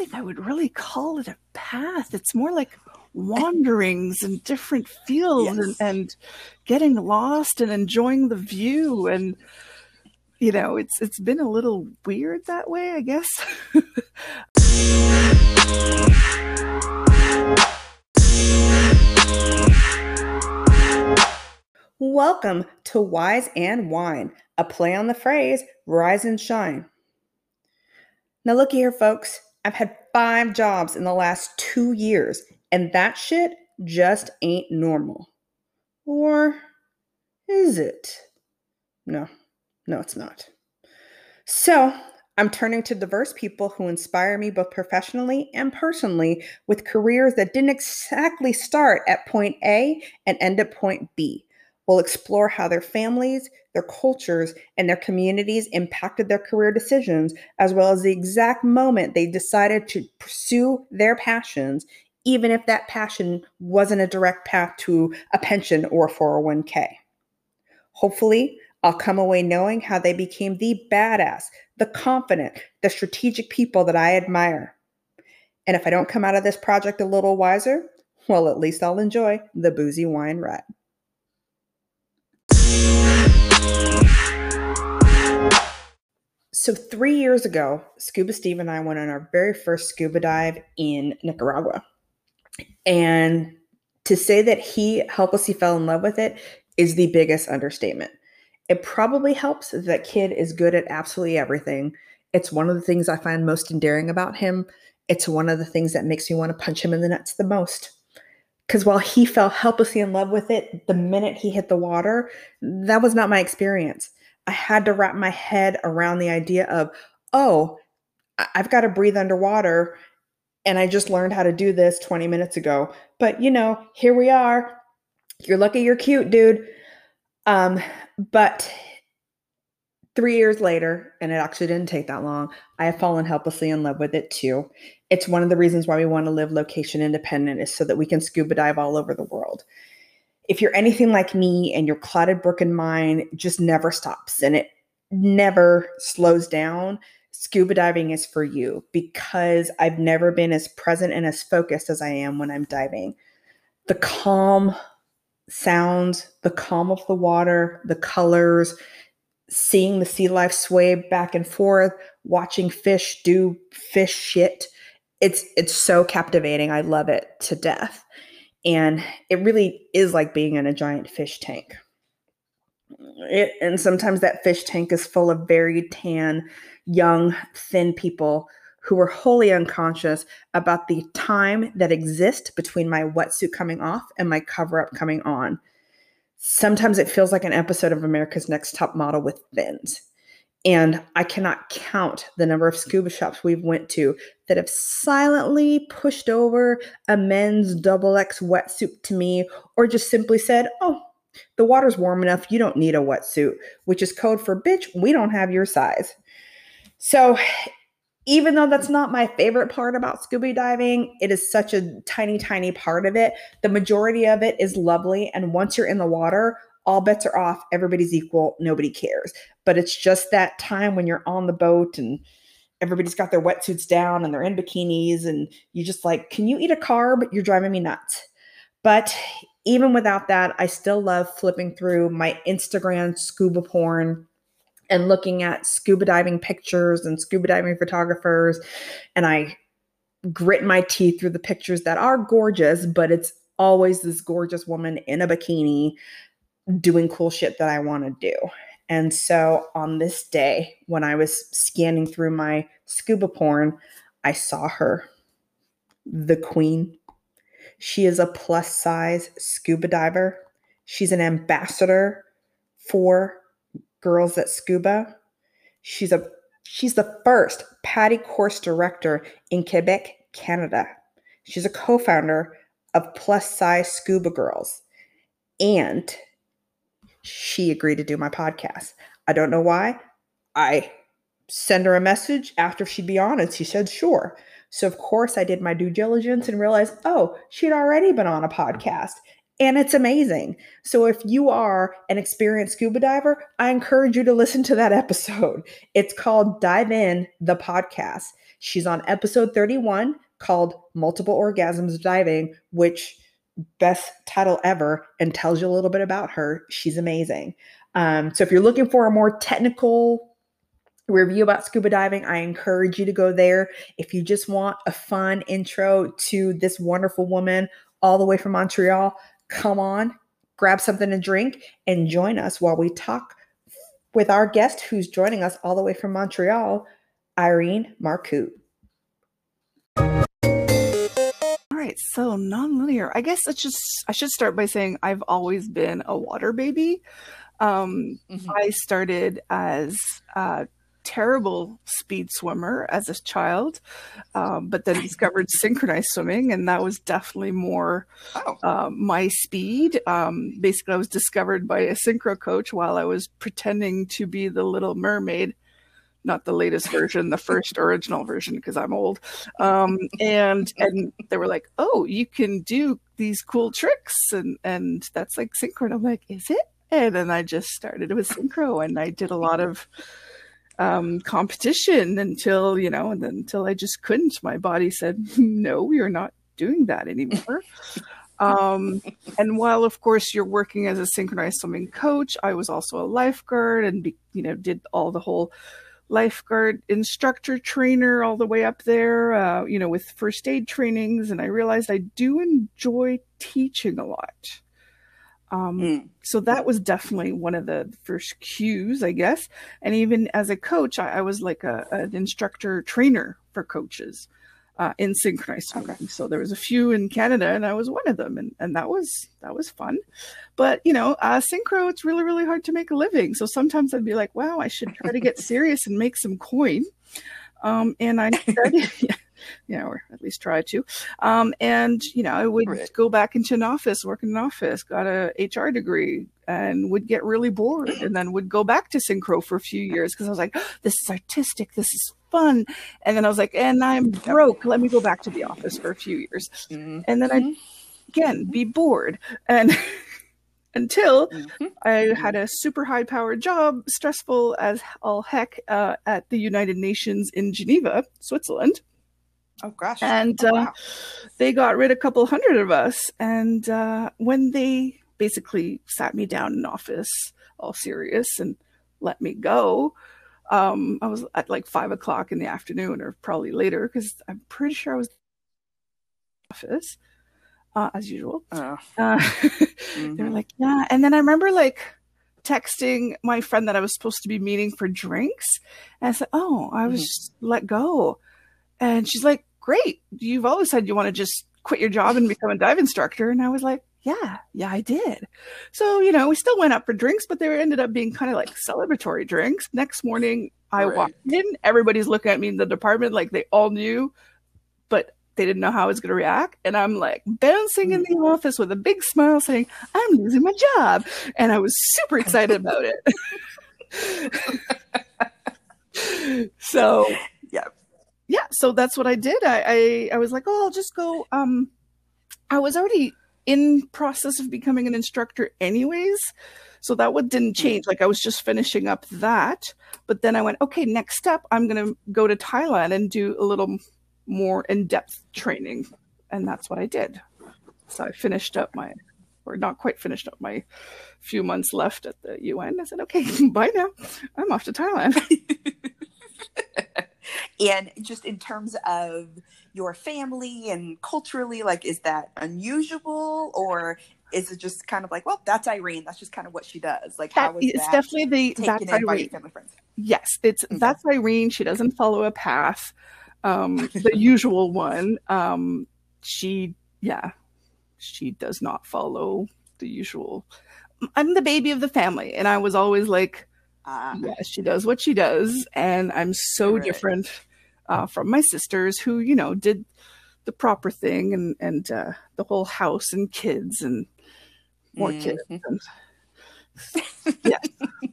think I would really call it a path. It's more like wanderings and different fields yes. and, and getting lost and enjoying the view and you know it's it's been a little weird that way i guess welcome to wise and wine a play on the phrase rise and shine now look here folks i've had five jobs in the last two years and that shit just ain't normal. Or is it? No, no, it's not. So I'm turning to diverse people who inspire me both professionally and personally with careers that didn't exactly start at point A and end at point B. We'll explore how their families, their cultures, and their communities impacted their career decisions, as well as the exact moment they decided to pursue their passions even if that passion wasn't a direct path to a pension or 401k. Hopefully, I'll come away knowing how they became the badass, the confident, the strategic people that I admire. And if I don't come out of this project a little wiser, well, at least I'll enjoy the boozy wine ride. So, three years ago, Scuba Steve and I went on our very first scuba dive in Nicaragua. And to say that he helplessly fell in love with it is the biggest understatement. It probably helps that, kid is good at absolutely everything. It's one of the things I find most endearing about him. It's one of the things that makes me want to punch him in the nuts the most. Because while he fell helplessly in love with it the minute he hit the water, that was not my experience. I had to wrap my head around the idea of, oh, I've got to breathe underwater and I just learned how to do this 20 minutes ago. But you know, here we are. You're lucky you're cute, dude. Um, but three years later, and it actually didn't take that long, I have fallen helplessly in love with it too. It's one of the reasons why we want to live location independent is so that we can scuba dive all over the world. If you're anything like me and your clouded brook and mind just never stops and it never slows down, scuba diving is for you because I've never been as present and as focused as I am when I'm diving. The calm sounds, the calm of the water, the colors, seeing the sea life sway back and forth, watching fish do fish shit. It's it's so captivating. I love it to death. And it really is like being in a giant fish tank. It, and sometimes that fish tank is full of very tan, young, thin people who were wholly unconscious about the time that exists between my wetsuit coming off and my cover up coming on. Sometimes it feels like an episode of America's Next Top Model with fins. And I cannot count the number of scuba shops we've went to that have silently pushed over a men's double X wetsuit to me or just simply said, "Oh, the water's warm enough, you don't need a wetsuit," which is code for bitch, we don't have your size. So, even though that's not my favorite part about scuba diving, it is such a tiny, tiny part of it. The majority of it is lovely. And once you're in the water, all bets are off. Everybody's equal. Nobody cares. But it's just that time when you're on the boat and everybody's got their wetsuits down and they're in bikinis and you're just like, can you eat a carb? You're driving me nuts. But even without that, I still love flipping through my Instagram scuba porn and looking at scuba diving pictures and scuba diving photographers. And I grit my teeth through the pictures that are gorgeous, but it's always this gorgeous woman in a bikini doing cool shit that I want to do. And so on this day, when I was scanning through my scuba porn, I saw her, the queen. She is a plus size scuba diver. She's an ambassador for Girls That Scuba. She's a she's the first PADI course director in Quebec, Canada. She's a co-founder of Plus Size Scuba Girls. And she agreed to do my podcast. I don't know why. I send her a message after she'd be on and she said sure. So of course I did my due diligence and realized, oh, she'd already been on a podcast and it's amazing. So if you are an experienced scuba diver, I encourage you to listen to that episode. It's called Dive In the Podcast. She's on episode 31 called Multiple Orgasms Diving, which best title ever and tells you a little bit about her. She's amazing. Um, so if you're looking for a more technical review about scuba diving, I encourage you to go there. If you just want a fun intro to this wonderful woman all the way from Montreal, come on, grab something to drink and join us while we talk with our guest who's joining us all the way from Montreal, Irene Marcoux. Right, so nonlinear. I guess it's just I should start by saying I've always been a water baby. Um, mm-hmm. I started as a terrible speed swimmer as a child, um, but then discovered synchronized swimming, and that was definitely more oh. uh, my speed. Um, basically, I was discovered by a synchro coach while I was pretending to be the Little Mermaid. Not the latest version, the first original version, because I'm old. Um, and and they were like, "Oh, you can do these cool tricks," and and that's like synchro. And I'm like, "Is it?" And then I just started with synchro, and I did a lot of um, competition until you know, and then until I just couldn't. My body said, "No, we are not doing that anymore." um, and while, of course, you're working as a synchronized swimming coach, I was also a lifeguard, and be, you know, did all the whole lifeguard instructor trainer all the way up there, uh, you know, with first aid trainings. And I realized I do enjoy teaching a lot. Um, mm. So that was definitely one of the first cues, I guess. And even as a coach, I, I was like a, an instructor trainer for coaches uh, in synchronized swimming. Okay. So there was a few in Canada, and I was one of them, and, and that was that was fun. But you know, uh, synchro, it's really really hard to make a living. So sometimes I'd be like, wow, I should try to get serious and make some coin. Um, and I started, yeah, yeah, or at least try to. Um, and you know, I would right. go back into an office, work in an office, got a HR degree, and would get really bored, and then would go back to synchro for a few years because I was like, oh, this is artistic, this is fun, and then I was like, and I'm broke, let me go back to the office for a few years, mm-hmm. and then I mm-hmm. again be bored and. until mm-hmm. I had a super high powered job, stressful as all heck, uh, at the United Nations in Geneva, Switzerland. Oh gosh! And oh, wow. uh, they got rid of a couple hundred of us. And uh, when they basically sat me down in office, all serious, and let me go, um, I was at like five o'clock in the afternoon, or probably later, because I'm pretty sure I was office uh, as usual. Oh. Uh, mm-hmm. They were like, yeah. And then I remember like texting my friend that I was supposed to be meeting for drinks, and I said, "Oh, I was mm-hmm. let go," and she's like, great. You've always said you want to just quit your job and become a dive instructor. And I was like, yeah, yeah, I did. So, you know, we still went out for drinks, but they ended up being kind of like celebratory drinks. Next morning, I right. walked in, everybody's looking at me in the department like they all knew, but they didn't know how I was going to react. And I'm like bouncing in the mm. office with a big smile saying, I'm losing my job. And I was super excited about it. so, yeah, yeah, so that's what I did. I, I, I was like, oh, I'll just go. Um, I was already in process of becoming an instructor anyways, so that one didn't hmm. change. Like I was just finishing up that, but then I went, okay, next step, I'm gonna go to Thailand and do a little more in depth training, and that's what I did. So I finished up my, or not quite finished up my few months left at the UN. I said, okay, bye now. I'm off to Thailand. and just in terms of your family and culturally like is that unusual or is it just kind of like well that's irene that's just kind of what she does like how is that? it's definitely the that's irene. family friends yes it's okay. that's irene she doesn't follow a path um the usual one um she yeah she does not follow the usual i'm the baby of the family and i was always like uh, yeah, she does what she does, and I'm so right. different uh, from my sisters who, you know, did the proper thing and and uh, the whole house and kids and more mm-hmm. kids. And, yeah,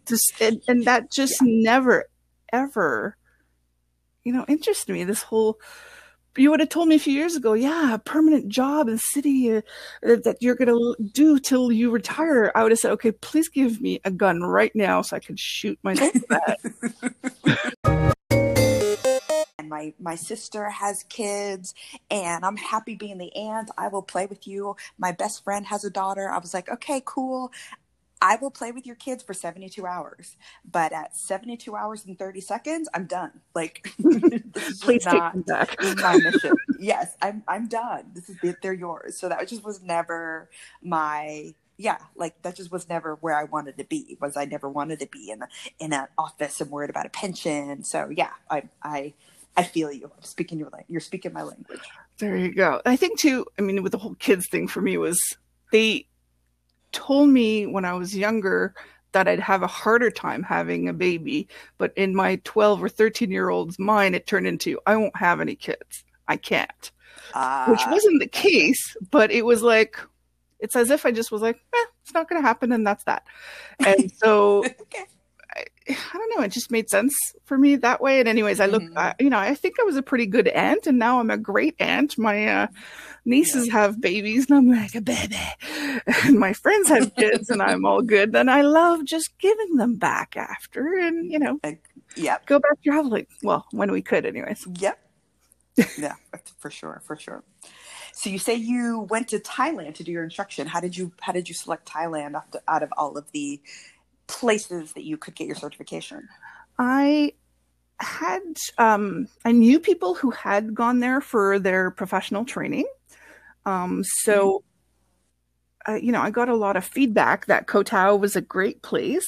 just and, and that just yeah. never ever, you know, interested me. This whole you would have told me a few years ago, yeah, a permanent job in the city uh, that you're going to do till you retire. I would have said, okay, please give me a gun right now so I could shoot myself. and my my sister has kids and i'm happy being the aunt i will play with you my best friend has a daughter i was like okay cool I will play with your kids for 72 hours, but at 72 hours and 30 seconds, I'm done. Like, please take back. my mission. yes, I'm, I'm done. This is. They're yours. So that just was never my, yeah, like that just was never where I wanted to be was I never wanted to be in in an office and worried about a pension. So yeah, I, I, I feel you. I'm speaking your language. You're speaking my language. There you go. I think too, I mean, with the whole kids thing for me was they, told me when I was younger that I'd have a harder time having a baby. But in my 12 or 13 year old's mind, it turned into, I won't have any kids. I can't. Uh, Which wasn't the case, but it was like, it's as if I just was like, eh, it's not going to happen. And that's that. And so. okay. I, I, don't know. It just made sense for me that way. And anyways, I look, mm-hmm. you know, I think I was a pretty good aunt, and now I'm a great aunt. My uh, nieces yeah. have babies and I'm like a baby. And my friends have kids and I'm all good. Then I love just giving them back after and, you know, yeah, go back traveling. Well, when we could, anyways. Yep. yeah, for sure, for sure. So you say you went to Thailand to do your instruction. How did you how did you select Thailand out of all of the places that you could get your certification? I had um, I knew people who had gone there for their professional training. Um, so, mm-hmm. uh, you know, I got a lot of feedback that Koh Tao was a great place.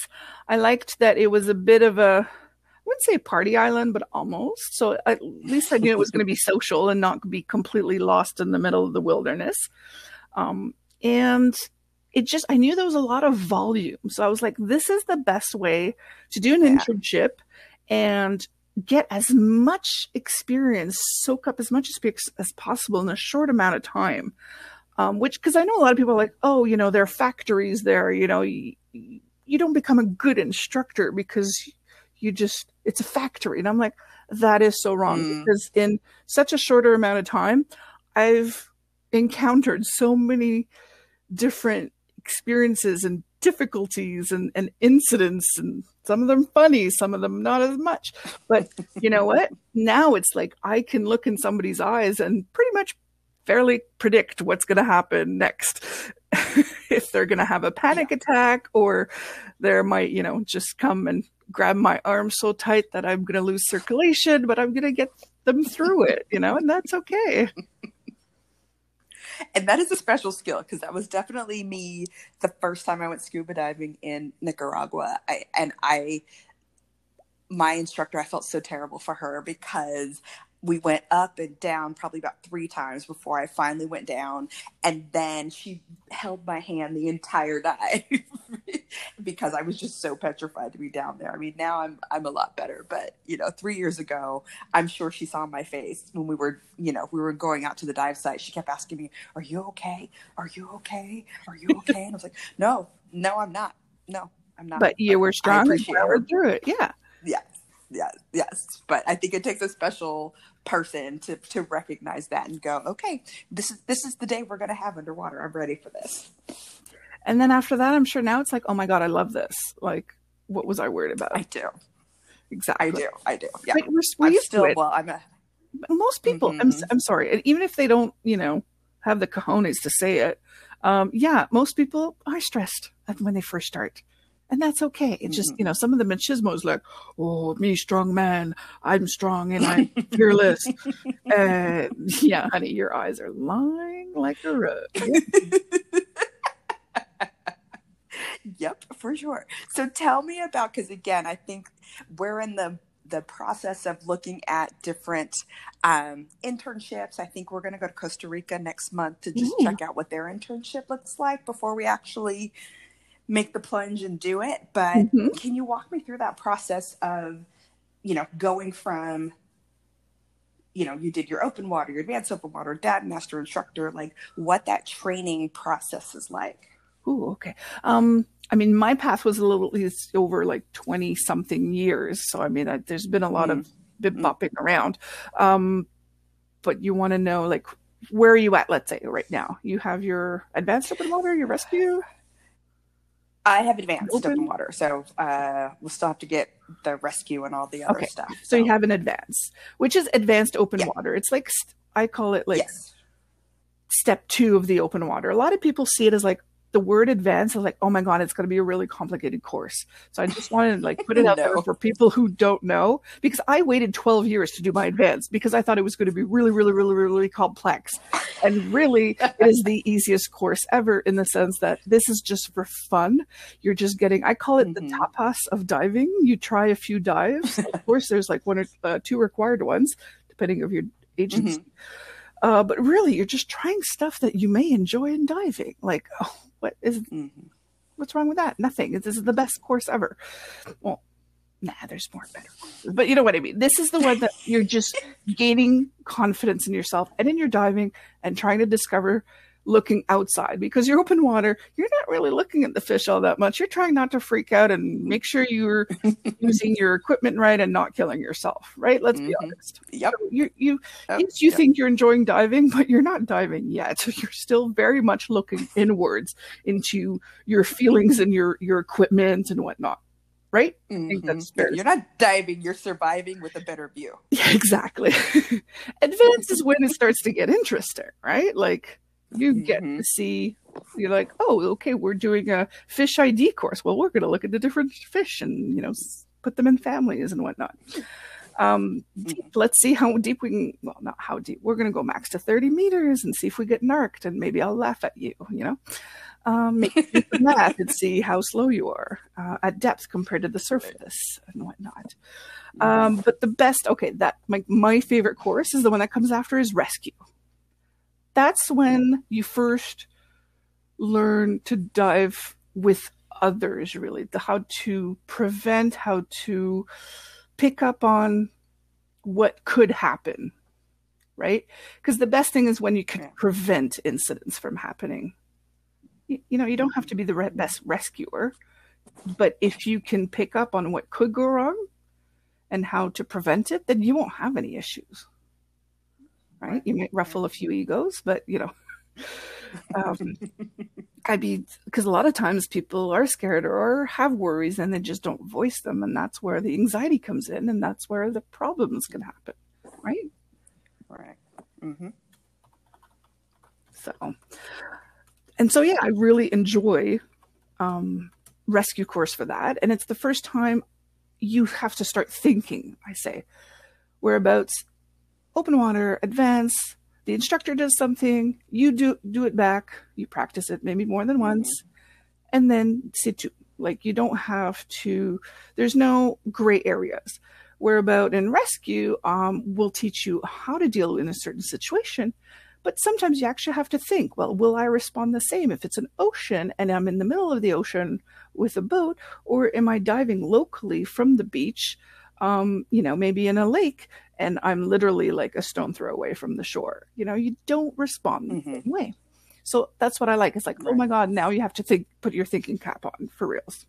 I liked that it was a bit of a, I wouldn't say party island, but almost. So at least I knew it was going to be social and not be completely lost in the middle of the wilderness. Um, and it just, I knew there was a lot of volume. So I was like, this is the best way to do an yeah. internship and get as much experience, soak up as much experience as possible in a short amount of time. Um, which, because I know a lot of people are like, oh, you know, there are factories there, you know, you, you don't become a good instructor because you just, it's a factory. And I'm like, that is so wrong mm. because in such a shorter amount of time, I've encountered so many different experiences and difficulties and, and incidents and some of them funny some of them not as much. But you know what? Now it's like i can look in somebody's eyes and pretty much fairly predict what's going to happen next. If they're going to have a panic attack or there might you know just come and grab my arm so tight that i'm going to lose circulation but i'm going to get them through it you know and that's okay and that is a special skill because that was definitely me the first time I went scuba diving in Nicaragua. I, and I, my instructor, I felt so terrible for her because we went up and down probably about three times before I finally went down. And then she held my hand the entire dive because I was just so petrified to be down there. I mean, now I'm I'm a lot better, but you know, three years ago, I'm sure she saw my face when we were, you know, we were going out to the dive site. She kept asking me, "Are you okay? Are you okay? Are you okay?" And I was like, "No, no, I'm not. No, I'm not." But you were strong and powered through it. Yeah. Yeah yes, yes. But I think it takes a special person to to recognize that and go, okay, this is this is the day we're going to have underwater. I'm ready for this. And then after that, I'm sure now it's like, oh my god, I love this. Like, what was I worried about? I do. Exactly. I do. I do. Yeah. Like, we're, we're still well. I'm a. Most people. Mm-hmm. I'm. I'm sorry. And even if they don't, you know, have the cojones to say it, um, yeah, most people are stressed when they first start and that's okay. It's just, mm-hmm. you know, some of the machismo is like, oh, me strong man, I'm strong and I'm fearless. uh, yeah, honey, your eyes are lying like a rug. yep, for sure. So tell me about because again, I think we're in the the process of looking at different um, internships. I think we're going to go to Costa Rica next month to just mm. check out what their internship looks like before we actually make the plunge and do it. But mm-hmm. can you walk me through that process of, you know, going from, you know, you did your open water, your advanced open water, dad master instructor, like what that training process is like? Ooh, okay. Um, I mean, my path was a little it's over like 20 something years. So, I mean, I, there's been a lot mm-hmm. of bit mm. bopping mm-hmm. around. Um, but you want to know, like, where are you at, let's say, right now? You have your advanced open water, your rescue? I have advanced open, Open? water, so uh, we'll still have to get the rescue and all the other Okay. stuff. So you have an advance, which is advanced open Yeah. water. It's like I call it like yes, step two of the open water. A lot of people see it as like the word advanced is like, oh my god, it's going to be a really complicated course. So I just wanted to like put it out there for people who don't know because I waited 12 years to do my advanced because I thought it was going to be really, really, really, really complex. And really, it is the easiest course ever in the sense that this is just for fun. You're just getting, I call it Mhm. the tapas of diving. You try a few dives. of course, there's like one or uh, two required ones, depending of your agency. Uh, but really, you're just trying stuff that you may enjoy in diving. Like, oh, what is Mhm. what's wrong with that? Nothing. This is the best course ever. Well, nah, there's more better courses. But you know what I mean. This is the one that you're just gaining confidence in yourself and in your diving and trying to discover looking outside because you're open water you're not really looking at the fish all that much you're trying not to freak out and make sure you're using your equipment right and not killing yourself right let's be Mhm. honest Yep. So you you Yep. yes, you Yep. think you're enjoying diving, but you're not diving yet. So you're still very much looking inwards into your feelings and your your equipment and whatnot. Right? Mhm. fair You're not diving; you're surviving with a better view. Yeah, exactly. Advance is when it starts to get interesting, right? Like you get Mhm. to see you're like, oh, okay, we're doing a fish ID course. Well, we're going to look at the different fish and you know put them in families and whatnot. Um, deep, let's see how deep we can. Well, not how deep. We're going to go max to thirty meters and see if we get narked, and maybe I'll laugh at you. You know, um, do the math and see how slow you are uh, at depth compared to the surface and whatnot. Um, but the best, okay, that my my favorite course is the one that comes after is rescue. That's when you first learn to dive with others, really, the how to prevent, how to pick up on what could happen, right? Because the best thing is when you can prevent incidents from happening. You, you know, you don't have to be the re- best rescuer, but if you can pick up on what could go wrong and how to prevent it, then you won't have any issues. Right? You might ruffle a few egos, but you know, um, I mean, because a lot of times people are scared or have worries and they just don't voice them, and that's where the anxiety comes in, and that's where the problems can happen. Right? Right. Mm-hmm. So, and so, yeah, I really enjoy um, rescue course for that. And it's the first time you have to start thinking, I say, whereabouts open water, advance, the instructor does something, you do do it back, you practice it maybe more than once, and then situ. Like you don't have to, there's no gray areas. Whereabout in rescue, um, will teach you how to deal in a certain situation, but sometimes you actually have to think, well, will I respond the same if it's an ocean and I'm in the middle of the ocean with a boat, or am I diving locally from the beach, um, you know, maybe in a lake, and I'm literally like a stone throw away from the shore? You know, you don't respond the Mhm. same way. So that's what I like. It's like, oh my God, now you have to think, put your thinking cap on for reals.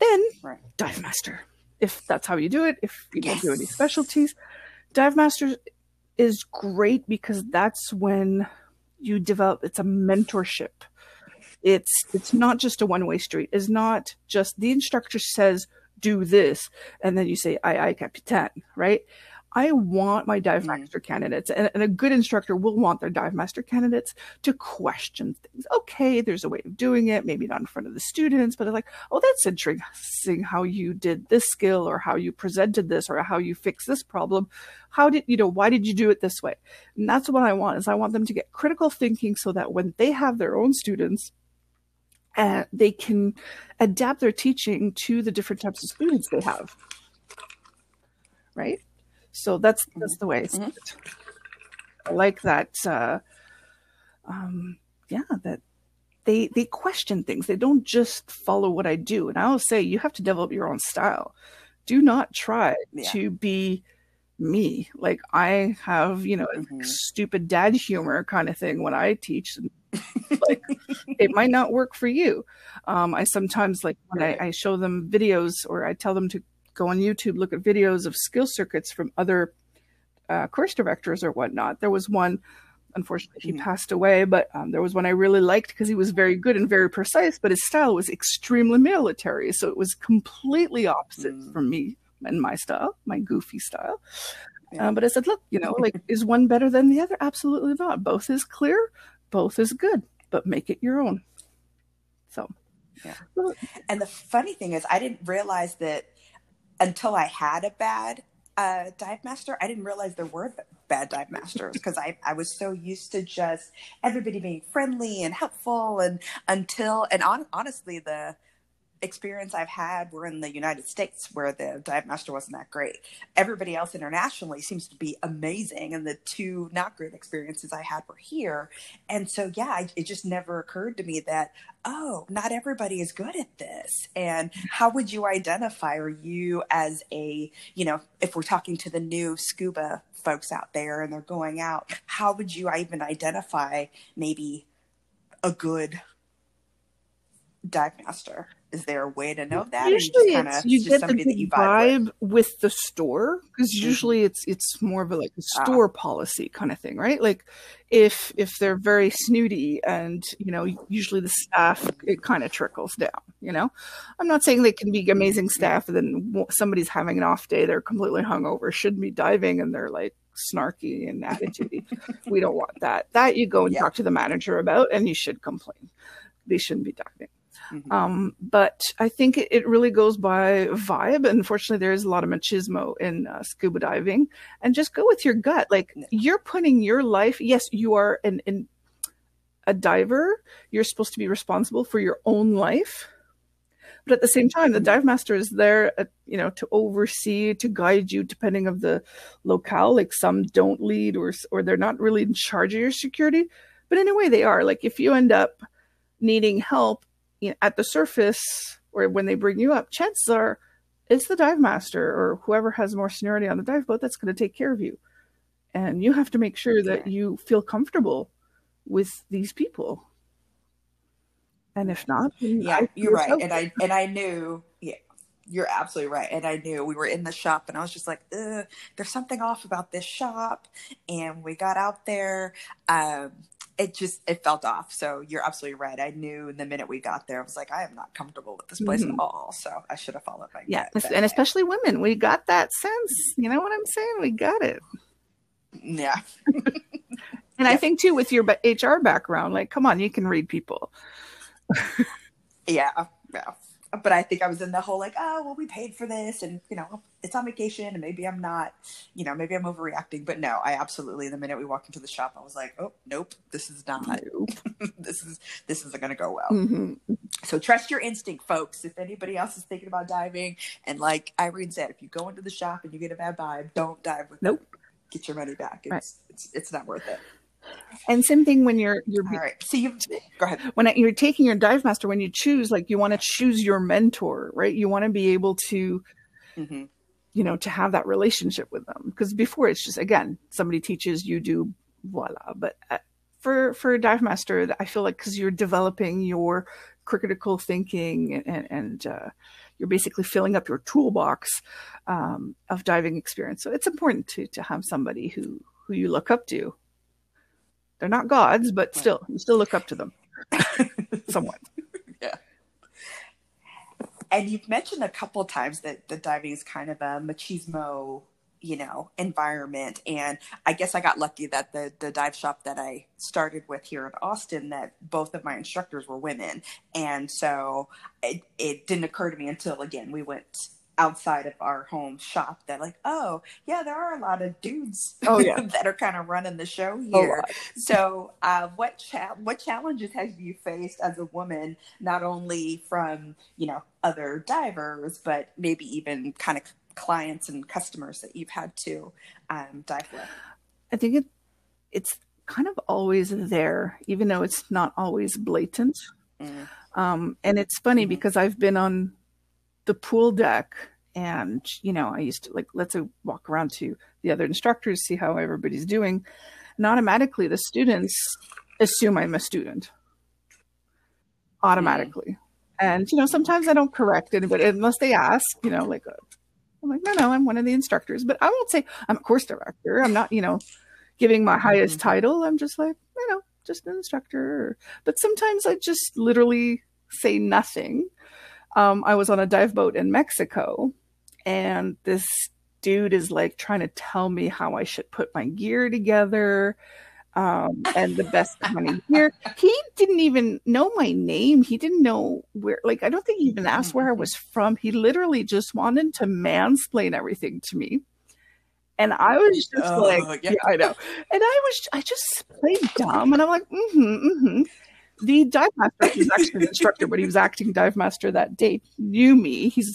Then Right. dive master, if that's how you do it. If you don't do any specialties, dive master is great because that's when you develop. It's a mentorship. It's it's not just a one way street. It's not just the instructor says do this and then you say aye aye capitaine, right? I want my dive Mhm. master candidates, and, and a good instructor will want their dive master candidates to question things. Okay, there's a way of doing it, maybe not in front of the students, but like, oh, that's interesting how you did this skill, or how you presented this, or how you fixed this problem. How did you know? Why did you do it this way? And that's what I want. Is I want them to get critical thinking so that when they have their own students, uh, they can adapt their teaching to the different types of students they have. Right. So that's that's the way. Mhm. it. I like that. Uh, um, yeah, that they they question things. They don't just follow what I do. And I will say you have to develop your own style. Do not try Yeah. to be me. Like I have, you know, Mhm. stupid dad humor kind of thing when I teach. Like it might not work for you. Um, I sometimes like when Right. I, I show them videos or I tell them to go on YouTube, look at videos of skill circuits from other uh, course directors or whatnot. There was one unfortunately he Mhm. passed away, but um, there was one I really liked because he was very good and very precise, but his style was extremely military, so it was completely opposite Mm. from me and my style, my goofy style. Yeah. Um, but I said, look, you know, like is one better than the other? Absolutely not. Both is clear, both is good, but make it your own. So, Yeah. And the funny thing is, I didn't realize that until I had a bad uh, dive master. I didn't realize there were bad dive masters because I, I was so used to just everybody being friendly and helpful. And until, and on, honestly, the experience I've had were in the United States where the dive master wasn't that great. Everybody else internationally seems to be amazing. And the two not great experiences I had were here. And so, yeah, it just never occurred to me that, oh, not everybody is good at this. And how would you identify, or you as a, you know, if we're talking to the new scuba folks out there and they're going out, how would you even identify maybe a good dive master? Is there a way to know that? Usually, kinda- it's, you just get the you vibe with? vibe with the store because Mhm. usually it's it's more of a like a Ah. store policy kind of thing, right? Like if if they're very snooty and you know usually the staff it kind of trickles down. You know, I'm not saying they can be amazing staff and then somebody's having an off day, they're completely hungover, shouldn't be diving, and they're like snarky and attitude. we don't want that. That you go and Yeah. talk to the manager about, and you should complain. They shouldn't be diving. Mhm. Um, but I think it, it really goes by vibe. Unfortunately, there is a lot of machismo in uh, scuba diving, and just go with your gut. Like you're putting your life. Yes, you are an, an a diver. You're supposed to be responsible for your own life, but at the same time, the dive master is there, uh, you know, to oversee, to guide you, depending of the locale. Like some don't lead, or or they're not really in charge of your security, but in a way they are. Like if you end up needing help you know, at the surface or when they bring you up, chances are it's the dive master or whoever has more seniority on the dive boat that's going to take care of you. And you have to make sure that you feel comfortable with these people. And if not, Yeah, you're right. And I and I knew, yeah, you're absolutely right. And I knew we were in the shop, and I was just like, there's something off about this shop. And we got out there, um, it just it felt off. So you're absolutely right. I knew the minute we got there, I was like, I am not comfortable with this place Mhm. at all. So I should have followed my yeah, gut and especially women, we got that sense. You know what I'm saying? We got it. yeah, And I think too, with your HR background, like, come on, you can read people. yeah, yeah. But I think I was in the whole like, oh, well, we paid for this, and you know, it's on vacation, and maybe I'm not, you know, maybe I'm overreacting. But no, I absolutely. The minute we walked into the shop, I was like, oh, nope, this is not. Nope. this is this isn't going to go well. Mhm. So trust your instinct, folks. If anybody else is thinking about diving, and like Irene said, if you go into the shop and you get a bad vibe, don't dive with Nope. them. Get your money back. It's Right. it's it's not worth it. And same thing when you're you're All right. So you go ahead. when you're taking your dive master when you choose like you want to choose your mentor right? You want to be able to hmm you know to have that relationship with them. Because before it's just again somebody teaches you do voila. But uh, for for a dive master i feel like because you're developing your critical thinking and and uh, you're basically filling up your toolbox um, of diving experience. So it's important to to have somebody who who you look up to they're not gods but Right. still you still look up to them somewhat Yeah. And you've mentioned a couple of times that the diving is kind of a machismo, you know, environment. And I guess I got lucky that the the dive shop that I started with here in Austin, that both of my instructors were women, and so it it didn't occur to me until again we went outside of our home shop that like oh yeah there are a lot of dudes Oh, yeah. that are kind of running the show here so, uh, what cha- what challenges have you faced as a woman, not only from you know other divers, but maybe even kind of clients and customers that you've had to um, dive with? I think it it's kind of always there, even though it's not always blatant. Mm. Um, and it's funny Mhm. because I've been on the pool deck, and you know, I used to like let's say walk around to the other instructors, see how everybody's doing, and automatically the students assume I'm a student automatically. And you know, sometimes I don't correct anybody unless they ask. You know, like I'm like, no, no, I'm one of the instructors, but I won't say I'm a course director. I'm not, you know, giving my highest Mhm. title. I'm just like, you know, just an instructor. But sometimes I just literally say nothing. Um, I was on a dive boat in Mexico, and this dude is like trying to tell me how I should put my gear together um, and the best kind of gear. He didn't even know my name. He didn't know where, like, I don't think he even asked where I was from. He literally just wanted to mansplain everything to me. And I was just Oh, like, yeah. yeah, I know. And I was, I just played dumb. And I'm like, mm hmm, mm hmm. The dive master, he was actually an instructor, but he was acting dive master that day, knew me. He's,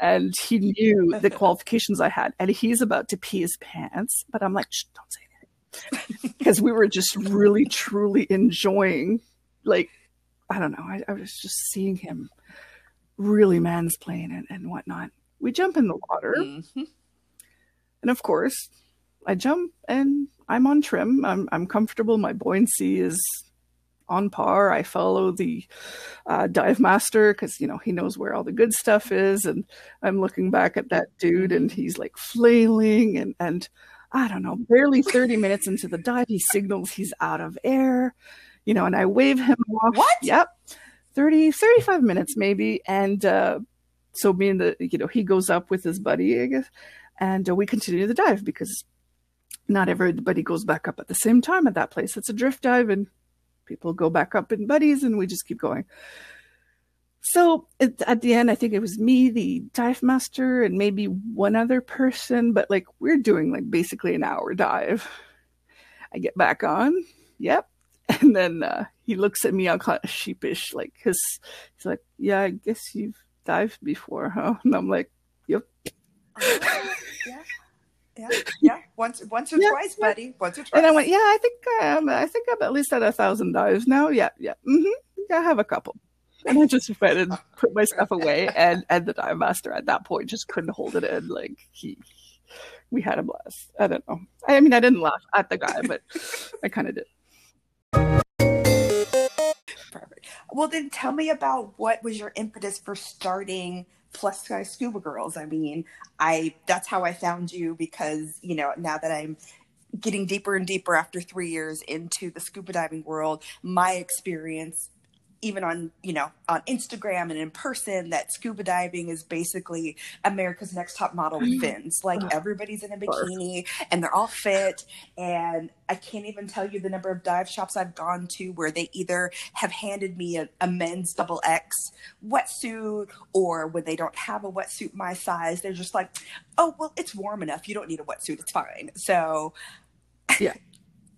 and he knew the qualifications I had. And he's about to pee his pants. But I'm like, Shh, don't say anything. Because we were just really, truly enjoying, like, I don't know. I, I was just seeing him really mansplain and, and whatnot. We jump in the water. Mhm. And of course, I jump and I'm on trim. I'm I'm comfortable. My buoyancy is on par. I follow the uh, dive master because you know he knows where all the good stuff is. And I'm looking back at that dude, and he's like flailing and and I don't know. Barely 30 minutes into the dive, he signals he's out of air. You know, and I wave him off. What? Yep. 30, 35 minutes maybe. And uh, so me and the, you know, he goes up with his buddy, I guess and uh, we continue the dive because not everybody goes back up at the same time at that place. It's a drift dive, and people go back up in buddies, and we just keep going. So it, at the end, I think it was me, the dive master, and maybe one other person, but like we're doing like basically an hour dive. I get back on, yep, and then uh, he looks at me all kind of sheepish, like his, he's like, "Yeah, I guess you've dived before, huh?" And I'm like, yeah, yeah, yeah. Once, once or Yeah, twice, yeah. buddy. Once or twice. And I went, yeah, I think I'm, I think I'm at least at a thousand dives now. Yeah, yeah, hmm yeah, I have a couple. And I just went and put my stuff away, and and the dive master at that point just couldn't hold it in. Like he, we had a blast. I don't know. I mean, I didn't laugh at the guy, but I kind of did. Perfect. Well, then tell me about what was your impetus for starting Plus Size Scuba Girls. I mean, I that's how I found you because you know now that I'm getting deeper and deeper after three years into the scuba diving world, my experience even on you know on Instagram and in person that scuba diving is basically America's Next Top Model with fins. Like everybody's in a bikini and they're all fit. And I can't even tell you the number of dive shops I've gone to where they either have handed me a, a men's double X wetsuit or when they don't have a wetsuit my size, they're just like, oh well, it's warm enough. You don't need a wetsuit. It's fine. So Yeah.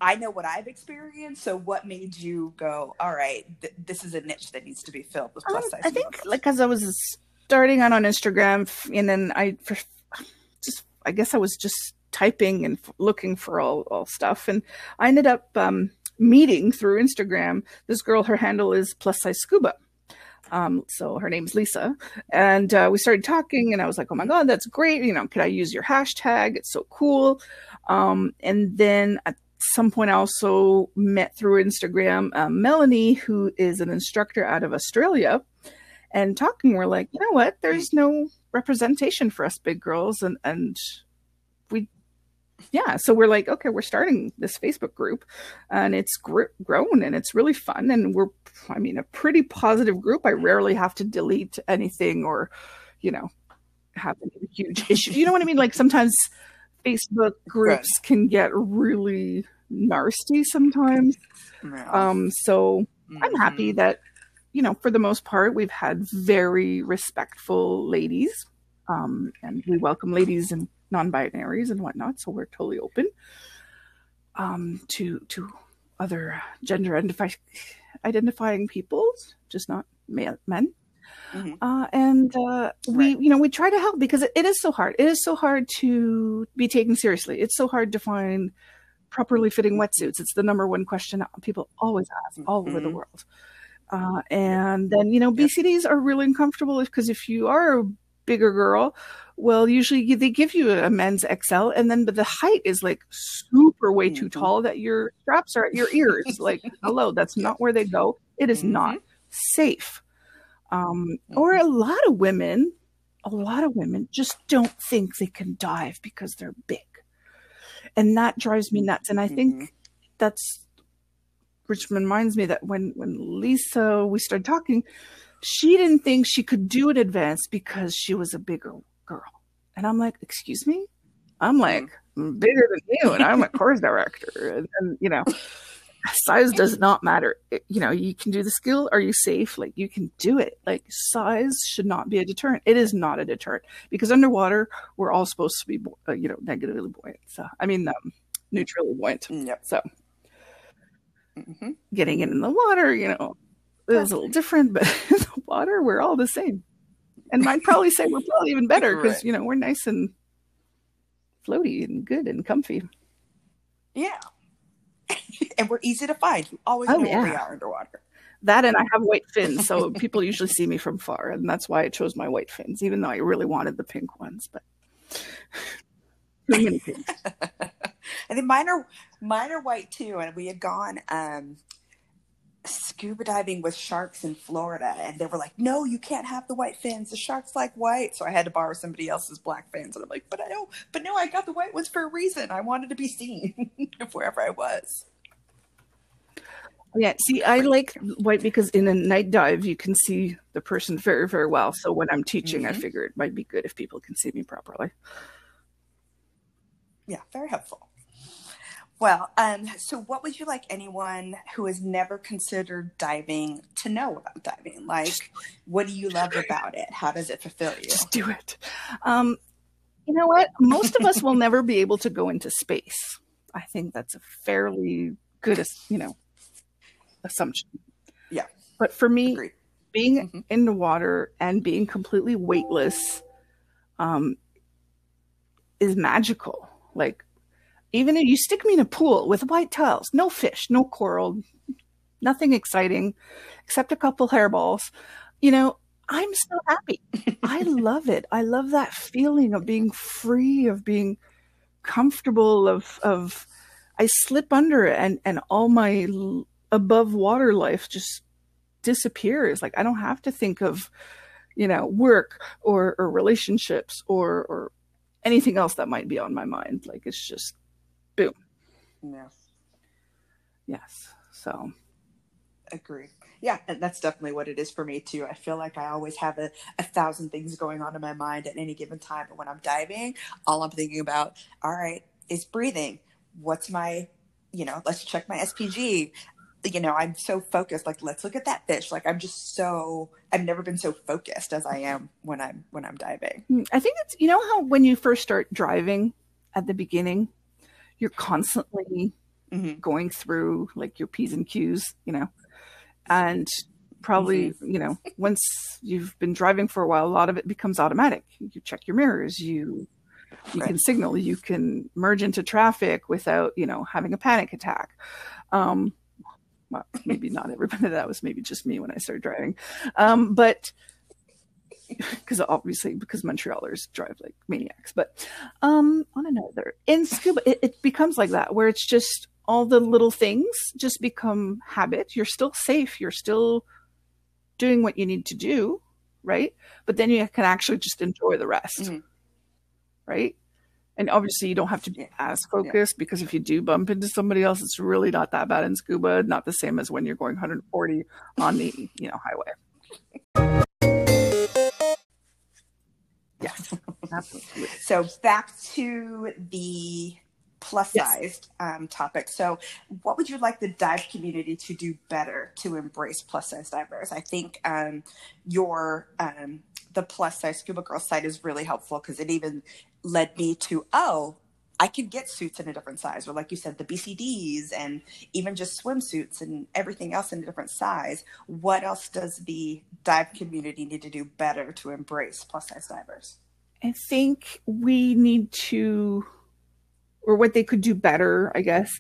I know what I've experienced. So, what made you go, all right, th- this is a niche that needs to be filled with Um, plus size? I think like as I was starting out on Instagram, and then I for, just I guess I was just typing and f- looking for all all stuff, and I ended up um, meeting through Instagram this girl. Her handle is plus size scuba. Um, so her name's Lisa, and uh, we started talking, and I was like, "Oh my god, that's great! You know, could I use your hashtag? It's so cool." Um, and then at some point, I also met through Instagram um, Melanie, who is an instructor out of Australia, and talking. We're like, you know what? There's no representation for us big girls, and and we, yeah. So we're like, okay, we're starting this Facebook group, and it's gr- grown and it's really fun, and we're, I mean, a pretty positive group. I rarely have to delete anything or, you know, have any huge issues. You know what I mean? Like sometimes Facebook groups can get really nasty sometimes. Yeah. Um, so I'm happy Mhm. that, you know, for the most part, we've had very respectful ladies. Um, and we welcome ladies and non-binaries and whatnot, so we're totally open um, to to other gender identify- identifying peoples, just not male men. Mhm. Uh, and uh, we, Right. you know, we try to help because it, it is so hard. It is so hard to be taken seriously. It's so hard to find properly fitting wetsuits. It's the number one question people always ask all over the Mhm. world. Uh, and then, you know. BCDs are really uncomfortable because if you are a bigger girl, well, usually they give you a men's XL, and then but the height is like super way too Mhm. tall that your straps are at your ears. like, hello, that's not where they go. It is not safe. Um, or a lot of women, a lot of women just don't think they can dive because they're big. and that drives me nuts. And I think mm-hmm. that's which reminds me that when when Lisa we started talking, she didn't think she could do an advance because she was a bigger girl. And I'm like, excuse me? I'm like mm-hmm. bigger than you, and I'm a course director. And, and, you know, size does not matter. It, you know, you can do the skill. Are you safe? Like you can do it. Like size should not be a deterrent. It is not a deterrent because underwater we're all supposed to be, uh, you know, negatively buoyant. So I mean, um, neutrally buoyant. Yep. So mm-hmm. getting it in the water, you know, is a little different, but in the water we're all the same. And I'd probably say we're probably even better because right. you know we're nice and floaty and good and comfy. Yeah. and we're easy to find. You always oh, know yeah. where we are underwater. That and I have white fins, so people usually see me from far, and that's why I chose my white fins, even though I really wanted the pink ones. But I think mine are mine are white too, and we had gone um, scuba diving with sharks in Florida, and they were like, "No, you can't have the white fins. The sharks like white." So I had to borrow somebody else's black fins, and I'm like, "But I know, but no, I got the white ones for a reason. I wanted to be seen wherever I was." Yeah, see, I like white because in a night dive you can see the person very, very well. So when I'm teaching, mm-hmm. I figure it might be good if people can see me properly. Yeah, very helpful. Well, um, so what would you like anyone who has never considered diving to know about diving? Like, what do you love about it? How does it fulfill you? Just do it. Um, you know what? Most of us will never be able to go into space. I think that's a fairly good, you know, assumption. Yeah. But for me, Agreed. being mm-hmm. in the water and being completely weightless um, is magical. Like even if you stick me in a pool with white tiles, no fish, no coral, nothing exciting except a couple hairballs, you know, I'm so happy. I love it. I love that feeling of being free, of being comfortable, of of I slip under it and and all my above water life just disappears. Like I don't have to think of, you know, work or or relationships or or anything else that might be on my mind. Like it's just boom. Yes. Yes. So agree. Yeah, and that's definitely what it is for me too. I feel like I always have a, a thousand things going on in my mind at any given time. But when I'm diving, all I'm thinking about, all right, is breathing. What's my, you know, let's check my SPG. You know, I'm so focused. Like, let's look at that fish. Like, I'm just so. I've never been so focused as I am when I'm when I'm diving. Mm, I think it's you know how when you first start driving at the beginning, you're constantly mm-hmm. going through like your P's and Q's, you know, and probably, mm-hmm. you know, once you've been driving for a while, a lot of it becomes automatic. You check your mirrors, you you right. can signal, you can merge into traffic without, you know, having a panic attack. Um, maybe not everybody. That was maybe just me when I started driving. Um, but because obviously because Montrealers drive like maniacs. But um, on another in scuba, it, it becomes like that where it's just all the little things just become habit. You're still safe. You're still doing what you need to do, right? But then you can actually just enjoy the rest, mm-hmm. right? And obviously, you don't have to be as focused yeah. because if you do bump into somebody else, it's really not that bad in scuba. Not the same as when you're going 140 on the you know highway. Yes, absolutely. so back to the plus sized yes. um, topic. So, what would you like the dive community to do better to embrace plus size divers? I think um, your um, the plus size scuba girl site is really helpful because it even led me to oh. I could get suits in a different size, or like you said, the BCDs and even just swimsuits and everything else in a different size. What else does the dive community need to do better to embrace plus size divers? I think we need to or what they could do better, I guess.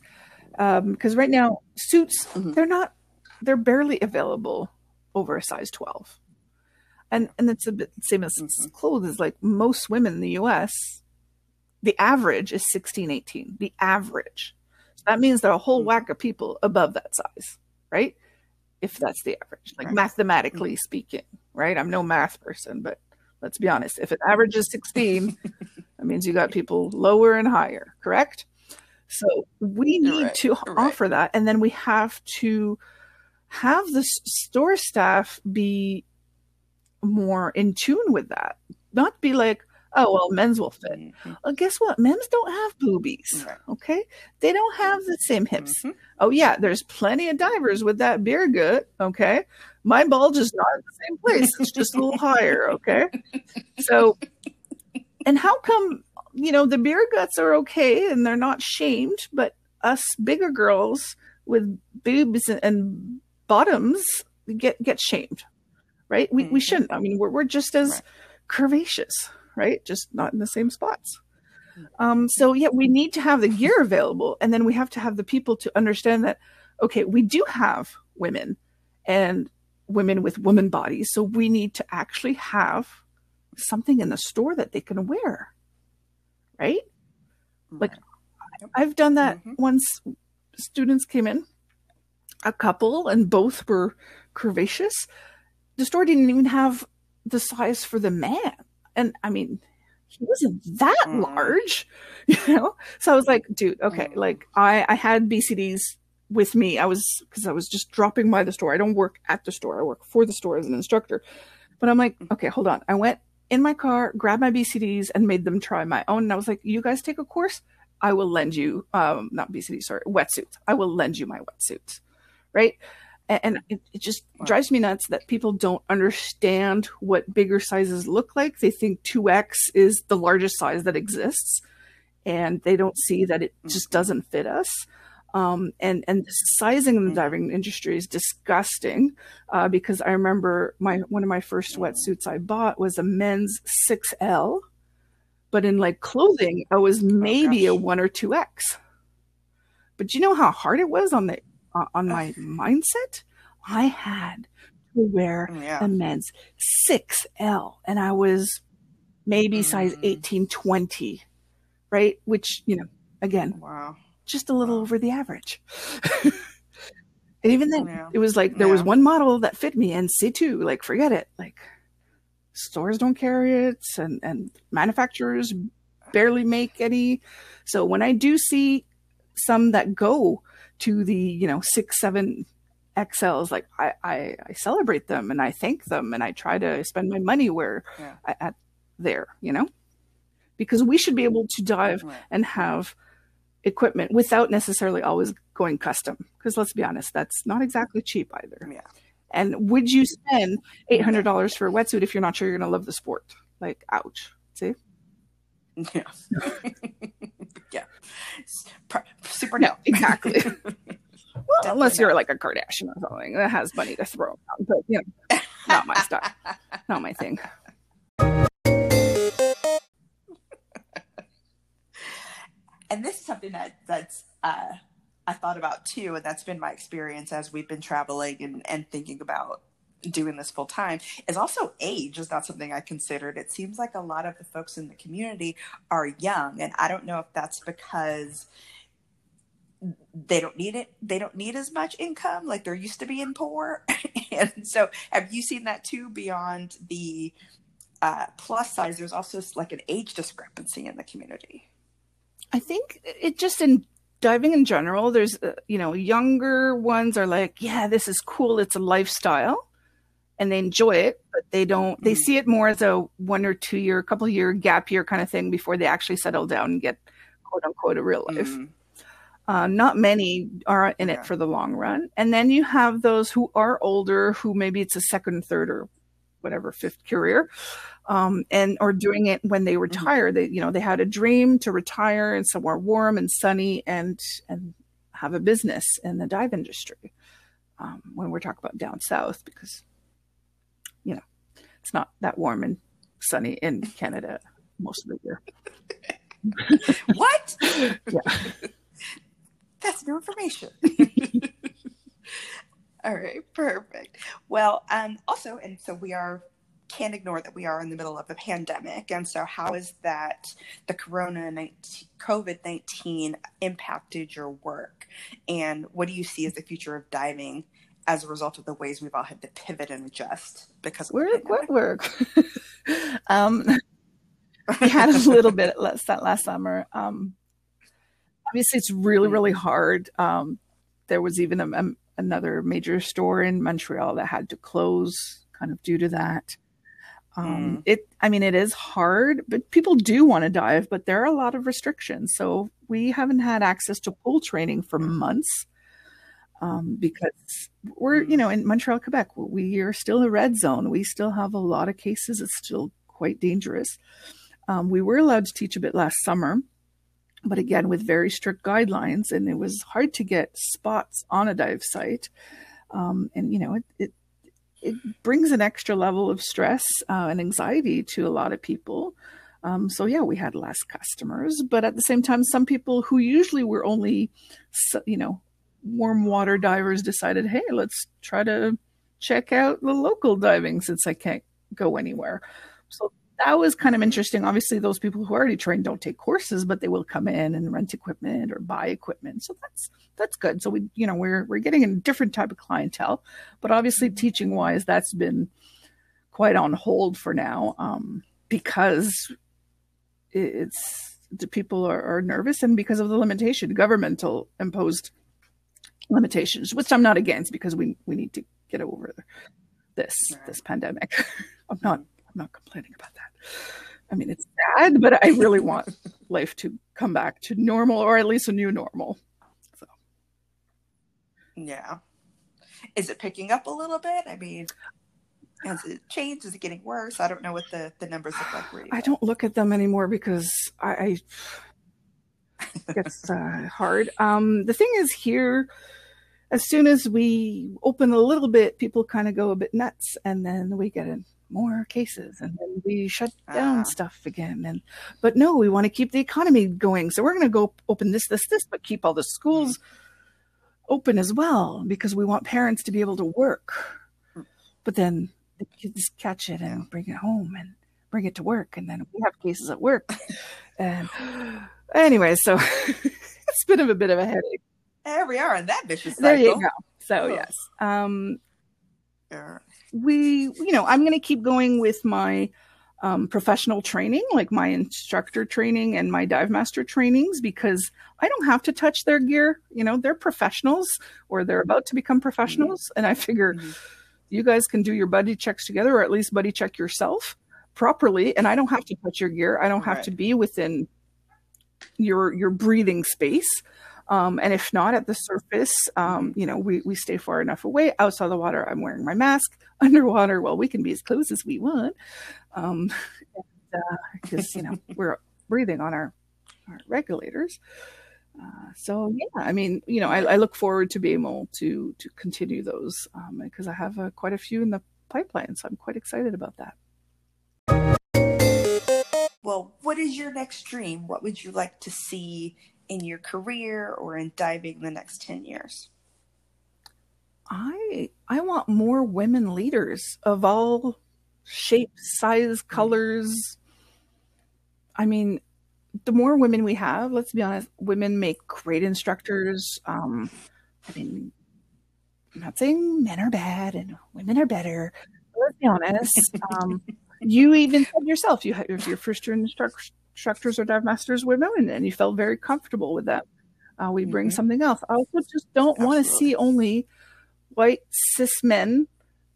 Because um, right now, suits, mm-hmm. they're not, they're barely available over a size 12. And, and that's a bit same as mm-hmm. clothes. Like most women in the US, the average is 16, 18. The average. So that means there are a whole mm-hmm. whack of people above that size, right? If that's the average, like right. mathematically mm-hmm. speaking, right? I'm no math person, but let's be honest. If it averages 16, That means you got people lower and higher, correct? So we need Right, to right. offer that. And then we have to have the store staff be more in tune with that. Not be like, oh, well, men's will fit. Mhm. Well, guess what? Men's don't have boobies. Right. Okay. They don't have the same hips. Mhm. Oh, yeah. There's plenty of divers with that beer gut. Okay. My bulge is not in the same place. It's just a little higher. Okay. So, and how come, you know, the beer guts are okay and they're not shamed, but us bigger girls with boobs and bottoms get, get shamed, right? We, we Mhm. shouldn't. I mean, we're, we're just as Right. curvaceous, right? Just not in the same spots. Um, so yeah, we need to have the gear available, and then we have to have the people to understand that. Okay, we do have women and women with woman bodies, so we need to actually have something in the store that they can wear, right? Like, I've done that Mhm. once. Students came in, a couple, and both were curvaceous. The store didn't even have the size for the man, and I mean, he wasn't that Mm. large, you know. So I was like, dude, okay, Mm. like I I had BCDs with me. I was because I was just dropping by the store. I don't work at the store. I work for the store as an instructor. But I'm like, okay, hold on. I went in my car, grabbed my BCDs, and made them try my own. And I was like, you guys take a course. I will lend you, um, not BCDs, sorry, wetsuits. I will lend you my wetsuits, right? And, it, it just Wow. drives me nuts that people don't understand what bigger sizes look like. They think 2X is the largest size that exists, and they don't see that it just doesn't fit us. Um, and and the sizing in the Mhm. diving industry is disgusting uh, because I remember my one of my first wetsuits I bought was a men's 6L, but in like clothing I was maybe a Oh, gosh. one or two X. But you know how hard it was on the on my mindset? I had to wear Yeah. a men's 6L and I was maybe size Mm. 18, 20, right? Which, you know, again, Wow. just a little over the average. and even then, Yeah. it was like there was one model that fit me and C2, like forget it. Like stores don't carry it and, and manufacturers barely make any. So when I do see some that go to the, you know, six, seven XLs, like I, I, I celebrate them and I thank them and I try to spend my money where Yeah. At there, you know, because we should be able to dive Right. and have equipment without necessarily always going custom. Because let's be honest, that's not exactly cheap either. Yeah. And would you spend eight hundred dollars for a wetsuit if you're not sure you're going to love the sport? Like, ouch. See? Yeah. yeah. S- pr- Super No, exactly. Well, unless you're like a Kardashian or something that has money to throw around, but you know, not my style, not my thing. and this is something that that's uh, I thought about too, and that's been my experience as we've been traveling and, and thinking about doing this full time. Is also age is not something I considered. It seems like a lot of the folks in the community are young, and I don't know if that's because they don't need it they don't need as much income like they're used to being poor and so have you seen that too beyond the uh, plus size there's also like an age discrepancy in the community I think it just in diving in general, there's, uh, you know, younger ones are like, yeah, this is cool. It's a lifestyle and they enjoy it, but they don't, they Mhm. see it more as a one or two year, couple year gap year kind of thing before they actually settle down and get quote unquote a real life. Mm, Uh, not many are in Okay. it for the long run. And then you have those who are older, who maybe it's a second, third, or whatever fifth career, um, and or doing it when they retire. They, you know, they had a dream to retire in somewhere warm and sunny and and have a business in the dive industry. Um, when we're talking about down south, because you know it's not that warm and sunny in Canada most of the year. what Yeah. that's new information all right perfect well um also and so we are can't ignore that we are in the middle of a pandemic and so how is that the corona 19 covid-19 impacted your work and what do you see as the future of diving as a result of the ways we've all had to pivot and adjust because Work, work, work. um, we had a little bit less that last summer. Um, obviously it's really really hard. Um, there was even a, a, another major store in Montreal that had to close, kind of due to that. Um, mm. It, I mean, it is hard, but people do want to dive, but there are a lot of restrictions. So we haven't had access to pool training for months um, because we're, you know, in Montreal, Quebec, we are still a red zone. We still have a lot of cases. It's still quite dangerous. Um, we were allowed to teach a bit last summer, but again, with very strict guidelines, and it was hard to get spots on a dive site. Um, and, you know, it, it it brings an extra level of stress uh, and anxiety to a lot of people. Um, so yeah, we had less customers, but at the same time, some people who usually were only, you know, warm water divers decided, hey, let's try to check out the local diving since I can't go anywhere. So that was kind of interesting. Obviously, those people who are already trained don't take courses, but they will come in and rent equipment or buy equipment. So that's that's good. So we, you know, we're we're getting a different type of clientele, but obviously, teaching wise, that's been quite on hold for now um, because it's the people are, are nervous and because of the limitation, governmental imposed limitations, which I'm not against because we we need to get over this this pandemic. I'm not I'm not complaining about that. I mean, it's sad, but I really want life to come back to normal or at least a new normal. So, yeah. Is it picking up a little bit? I mean, has it changed? Is it getting worse? I don't know what the, the numbers look like. Really I don't look at them anymore because I, I it's uh, hard. Um, the thing is here, as soon as we open a little bit, people kind of go a bit nuts, and then we get in more cases and then we shut down ah. stuff again and but no we want to keep the economy going. So we're going to go open this this this but keep all the schools open as well because we want parents to be able to work. Mm. but then the kids catch it and bring it home and bring it to work and then we have cases at work. And anyway so it's been a bit of a headache there we are in that vicious cycle. there you go so oh. yes um yeah we, you know, I'm going to keep going with my um, professional training, like my instructor training and my dive master trainings, because I don't have to touch their gear. You know, they're professionals or they're about to become professionals. Mm-hmm. And I figure mm-hmm. you guys can do your buddy checks together or at least buddy check yourself properly. And I don't have to touch your gear. I don't have right. to be within your your breathing space. Um, and if not at the surface, um, you know, we, we stay far enough away. Outside the water, I'm wearing my mask. Underwater, well, we can be as close as we want. Um, because, uh, you know, we're breathing on our, our regulators. Uh, so yeah, I mean, you know, I, I, look forward to being able to to continue those because um, I have uh, quite a few in the pipeline, so I'm quite excited about that. Well, what is your next dream? What would you like to see in your career or in diving the next 10 years? I I want more women leaders of all shapes, size, colors. I mean, the more women we have, let's be honest, women make great instructors. Um, I mean, I'm not saying men are bad and women are better. Let's be honest. Um, you even said yourself, you had your first year instructor instructors or dive masters were women, and you felt very comfortable with that. Uh, we bring mm-hmm. something else. I also just don't want to see only white cis men,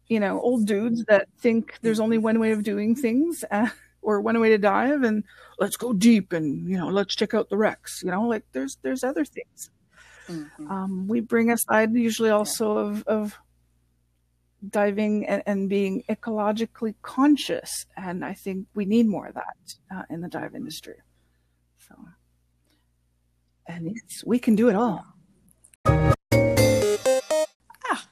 you know, old dudes that think there's only one way of doing things uh, or one way to dive, and let's go deep and you know let's check out the wrecks. You know, like there's there's other things. Mm-hmm. Um, we bring a side usually also of of diving and, and, being ecologically conscious. And I think we need more of that uh, in the dive industry. So, and it's, we can do it all. Ah,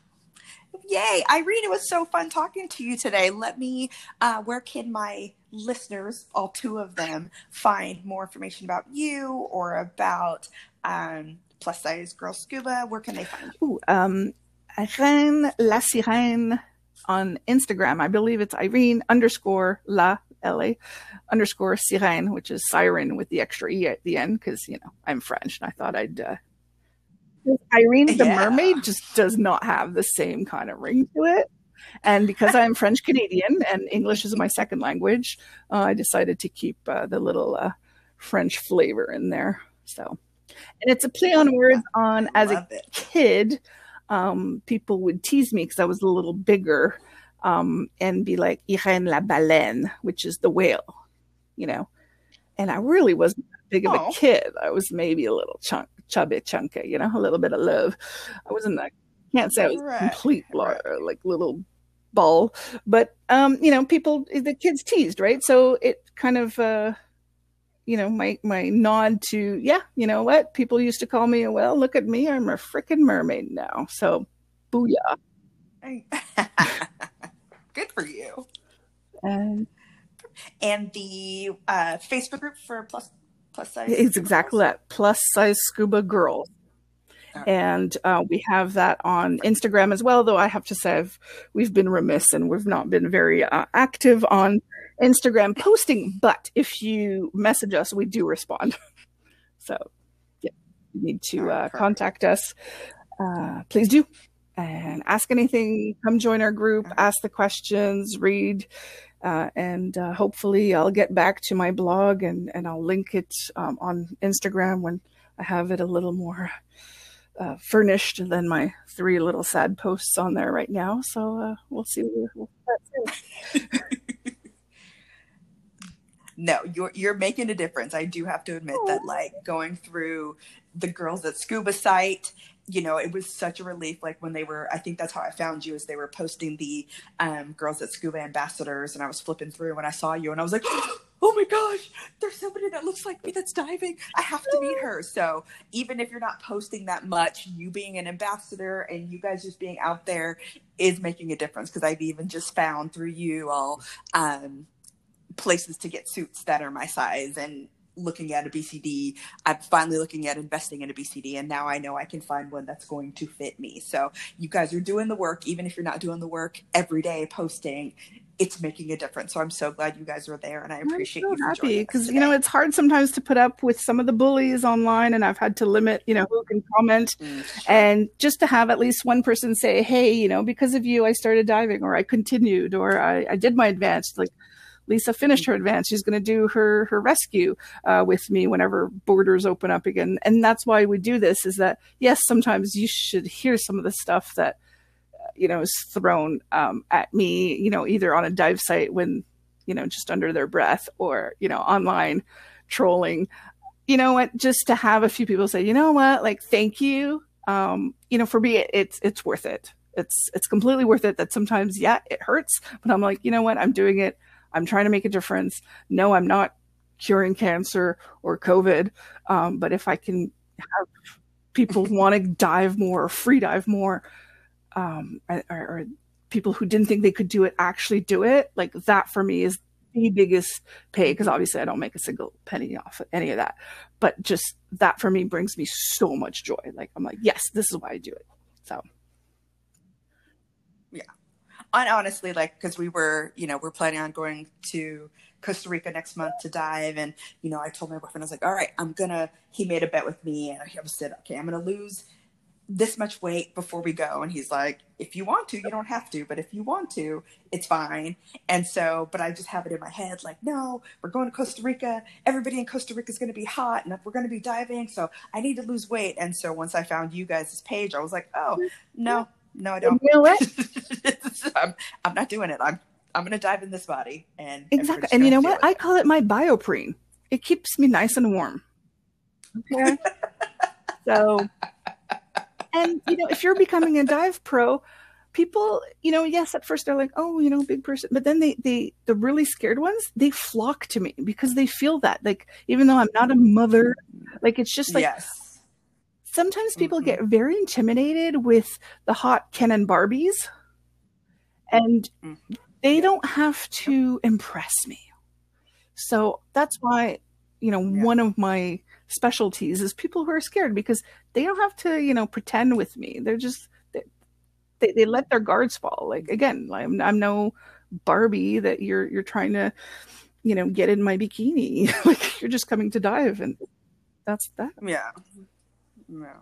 yay. Irene, it was so fun talking to you today. Let me, uh, where can my listeners, all two of them, find more information about you or about um, plus size girl scuba? Where can they find you? Ooh, um, Irene La Sirène on Instagram. I believe it's Irene underscore La L-A underscore Sirène, which is siren with the extra E at the end because, you know, I'm French and I thought I'd. Uh, Irene the yeah. mermaid just does not have the same kind of ring to it. And because I'm French Canadian and English is my second language, uh, I decided to keep uh, the little uh, French flavor in there. So And it's a play on words on as a it. kid, um, people would tease me because I was a little bigger um, and be like, Irene la baleine, which is the whale, you know. And I really wasn't big of Aw. a kid. I was maybe a little chunk, chubby, chunky, you know, a little bit of love. I wasn't, I can't say I was Right, complete, right. like little ball, but, um, you know, people, the kids teased, right? So it kind of, uh, you know, my my nod to yeah, you know what? People used to call me, well, look at me, I'm a freaking mermaid now. So booyah. Good for you. And And the uh, Facebook group for plus plus size. it's exactly that. Plus size scuba girl. And uh, we have that on Instagram as well, though I have to say I've, we've been remiss and we've not been very uh, active on Instagram posting. But if you message us, we do respond. so yeah, you need to right, uh, contact us. Uh, please do. And ask anything, come join our group, Mhm. ask the questions, read. Uh, and uh, hopefully, I'll get back to my blog and, and I'll link it um, on Instagram when I have it a little more uh, furnished than my three little sad posts on there right now. So uh, we'll see. Where, where that's it. No, you're you're making a difference. I do have to admit Oh. that like going through the Girls that Scuba site, you know, it was such a relief. Like when they were, I think that's how I found you, is they were posting the um, Girls that Scuba ambassadors, and I was flipping through and I saw you, and I was like, oh my gosh, there's somebody that looks like me that's diving. I have to meet her. So even if you're not posting that much, you being an ambassador and you guys just being out there is making a difference. Because I've even just found through you all. Um, places to get suits that are my size and looking at a BCD. I'm finally looking at investing in a BCD and now I know I can find one that's going to fit me. So you guys are doing the work, even if you're not doing the work every day posting, it's making a difference. So I'm so glad you guys are there and I appreciate I'm you so for happy because you know it's hard sometimes to put up with some of the bullies online, and I've had to limit you know who can comment. Mm, And just to have at least one person say, "Hey, you know, because of you, I started diving, or I continued, or I, I did my advanced." Like Lisa finished her advance; she's going to do her her rescue uh, with me whenever borders open up again. And that's why we do this. Is that yes, sometimes you should hear some of the stuff that uh, you know is thrown um, at me. You know, either on a dive site when you know just under their breath, or you know online trolling. You know what? Just to have a few people say, you know what, like thank you um, you know, for me, it, it's it's worth it. It's it's completely worth it. That sometimes, yeah, it hurts, but I'm like, you know what? I'm doing it. I'm trying to make a difference. No, I'm not curing cancer or COVID, um, but if I can have people want to dive more or free dive more, um, or, or people who didn't think they could do it actually do it, like that for me is the biggest pay because obviously I don't make a single penny off of any of that. But just that for me brings me so much joy. Like I'm like, yes, this is why I do it. So and honestly, like, because we were, you know, we're planning on going to Costa Rica next month to dive. And, you know, I told my boyfriend, I was like, all right, I'm going to, he made a bet with me. And I said, okay, I'm going to lose this much weight before we go. And he's like, if you want to, you don't have to. But if you want to, it's fine. And so, but I just have it in my head, like, no, we're going to Costa Rica. Everybody in Costa Rica is going to be hot and we're going to be diving. So I need to lose weight. And so once I found you guys' page, I was like, oh, no, no, I don't. you know what? I'm, I'm not doing it. I'm I'm gonna dive in this body and and Exactly. just And you know what? I call it my bioprene. It keeps me nice and warm. Okay. so, and you know, if you're becoming a dive pro, people, you know, yes, at first they're like, oh, you know, big person, but then they, they, the really scared ones, they flock to me because they feel that. Like, even though I'm not a mother, like it's just like yes. sometimes people Mhm. get very intimidated with the hot Ken and Barbies, and Mhm. they don't have to impress me. So that's why, you know, one of my specialties is people who are scared because they don't have to, you know, pretend with me. They're just they, they, they let their guards fall. Like again, I'm, I'm no Barbie that you're you're trying to, you know, get in my bikini. like you're just coming to dive, and that's that. Yeah. Yeah.